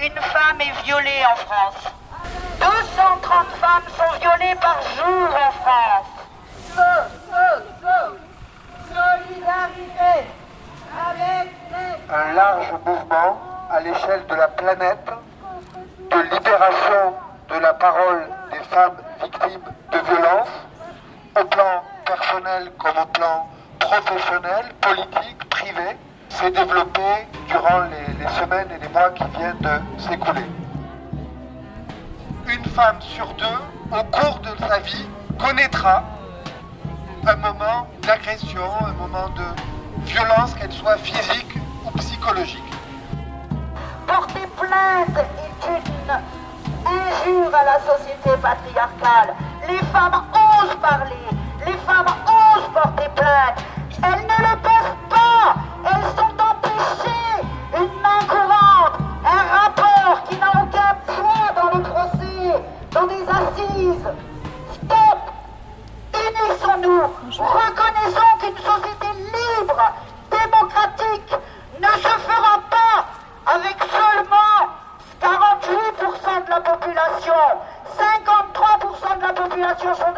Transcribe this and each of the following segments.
une femme est violée en France. 230 femmes sont violées par jour en France. Solidarité avec les... Un large mouvement à l'échelle de la planète de libération de la parole des femmes victimes de violences, au plan personnel comme au plan professionnel, politique, privé, s'est développé durant les, semaines et les mois qui viennent de s'écouler. Une femme sur deux, au cours de sa vie, connaîtra un moment d'agression, un moment de violence, qu'elle soit physique ou psychologique. Porter plainte est une injure à la société patriarcale. Les femmes osent parler, les femmes osent porter plainte. Elles ne le peuvent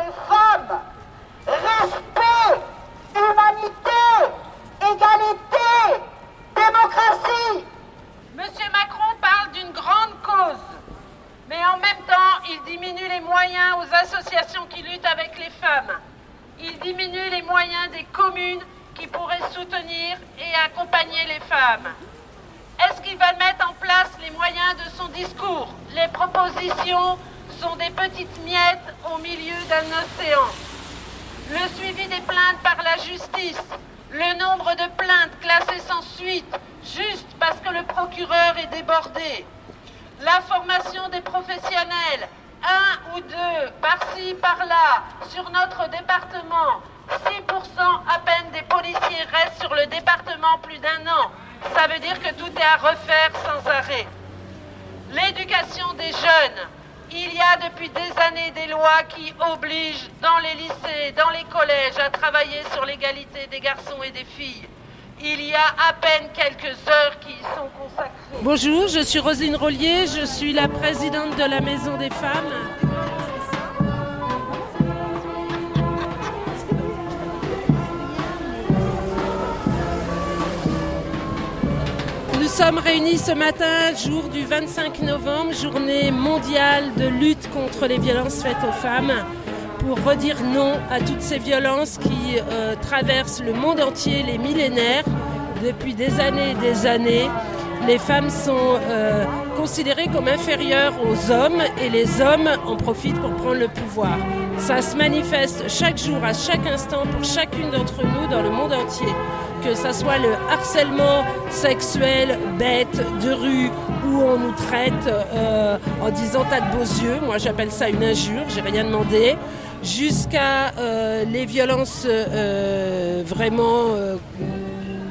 des femmes. Respect, humanité, égalité, démocratie. Monsieur Macron parle d'une grande cause, mais en même temps, il diminue les moyens aux associations qui luttent avec les femmes. Il diminue les moyens des communes qui pourraient soutenir et accompagner les femmes. Est-ce qu'il va mettre en place les moyens de son discours Les propositions sont des petites miettes au milieu d'un océan. Le suivi des plaintes par la justice, le nombre de plaintes classées sans suite, juste parce que le procureur est débordé, la formation des professionnels, un ou deux par-ci, par-là, sur notre département, 6% à peine des policiers restent sur le département plus d'un an. Ça veut dire que tout est à refaire sans arrêt. L'éducation des jeunes. Il y a depuis des années des lois qui obligent dans les lycées, dans les collèges, à travailler sur l'égalité des garçons et des filles. Il y a à peine quelques heures qui y sont consacrées. Bonjour, je suis Rosine Rollier, je suis la présidente de la Maison des Femmes. Sommes réunis ce matin, jour du 25 novembre, journée mondiale de lutte contre les violences faites aux femmes, pour redire non à toutes ces violences qui euh, traversent le monde entier, les millénaires. Depuis des années et des années, les femmes sont euh, considérées comme inférieures aux hommes et les hommes en profitent pour prendre le pouvoir. Ça se manifeste chaque jour, à chaque instant, pour chacune d'entre nous dans le monde entier que ce soit le harcèlement sexuel bête de rue où on nous traite euh, en disant t'as de beaux yeux, moi j'appelle ça une injure, j'ai rien demandé, jusqu'à euh, les violences euh, vraiment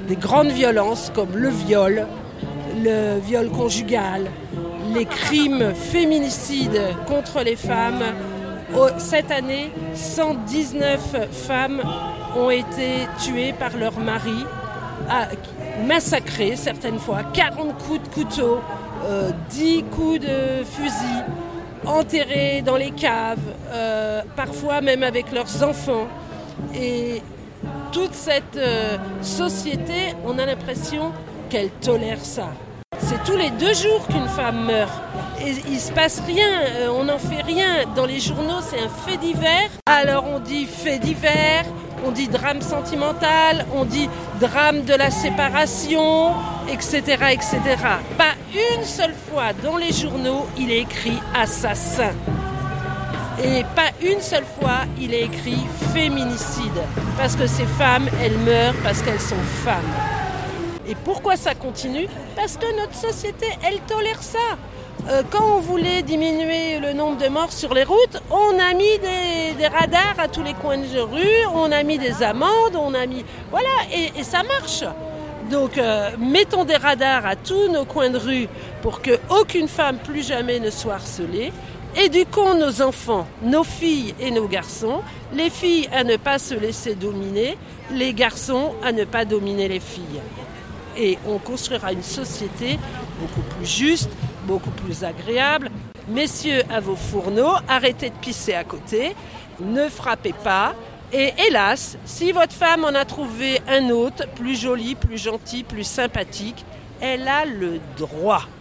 des grandes violences comme le viol, le viol conjugal, les crimes féminicides contre les femmes. Cette année, 119 femmes ont été tuées par leur mari, massacrées certaines fois, 40 coups de couteau, euh, 10 coups de fusil, enterrées dans les caves, euh, parfois même avec leurs enfants. Et toute cette euh, société, on a l'impression qu'elle tolère ça. C'est tous les deux jours qu'une femme meurt. Et il se passe rien, euh, on n'en fait rien. Dans les journaux, c'est un fait divers. Alors on dit fait divers, on dit drame sentimental, on dit drame de la séparation, etc., etc. Pas une seule fois dans les journaux, il est écrit assassin. Et pas une seule fois, il est écrit féminicide. Parce que ces femmes, elles meurent parce qu'elles sont femmes. Et pourquoi ça continue? Parce que notre société, elle tolère ça. Euh, quand on voulait diminuer le nombre de morts sur les routes, on a mis des, radars à tous les coins de rue, on a mis des amendes, on a mis... Voilà, et, et ça marche. Donc euh, mettons des radars à tous nos coins de rue pour qu'aucune femme plus jamais ne soit harcelée. Éduquons nos enfants, nos filles et nos garçons. Les filles à ne pas se laisser dominer, les garçons à ne pas dominer les filles. Et on construira une société beaucoup plus juste, beaucoup plus agréable. Messieurs, à vos fourneaux, arrêtez de pisser à côté, ne frappez pas. Et hélas, si votre femme en a trouvé un autre, plus joli, plus gentil, plus sympathique, elle a le droit.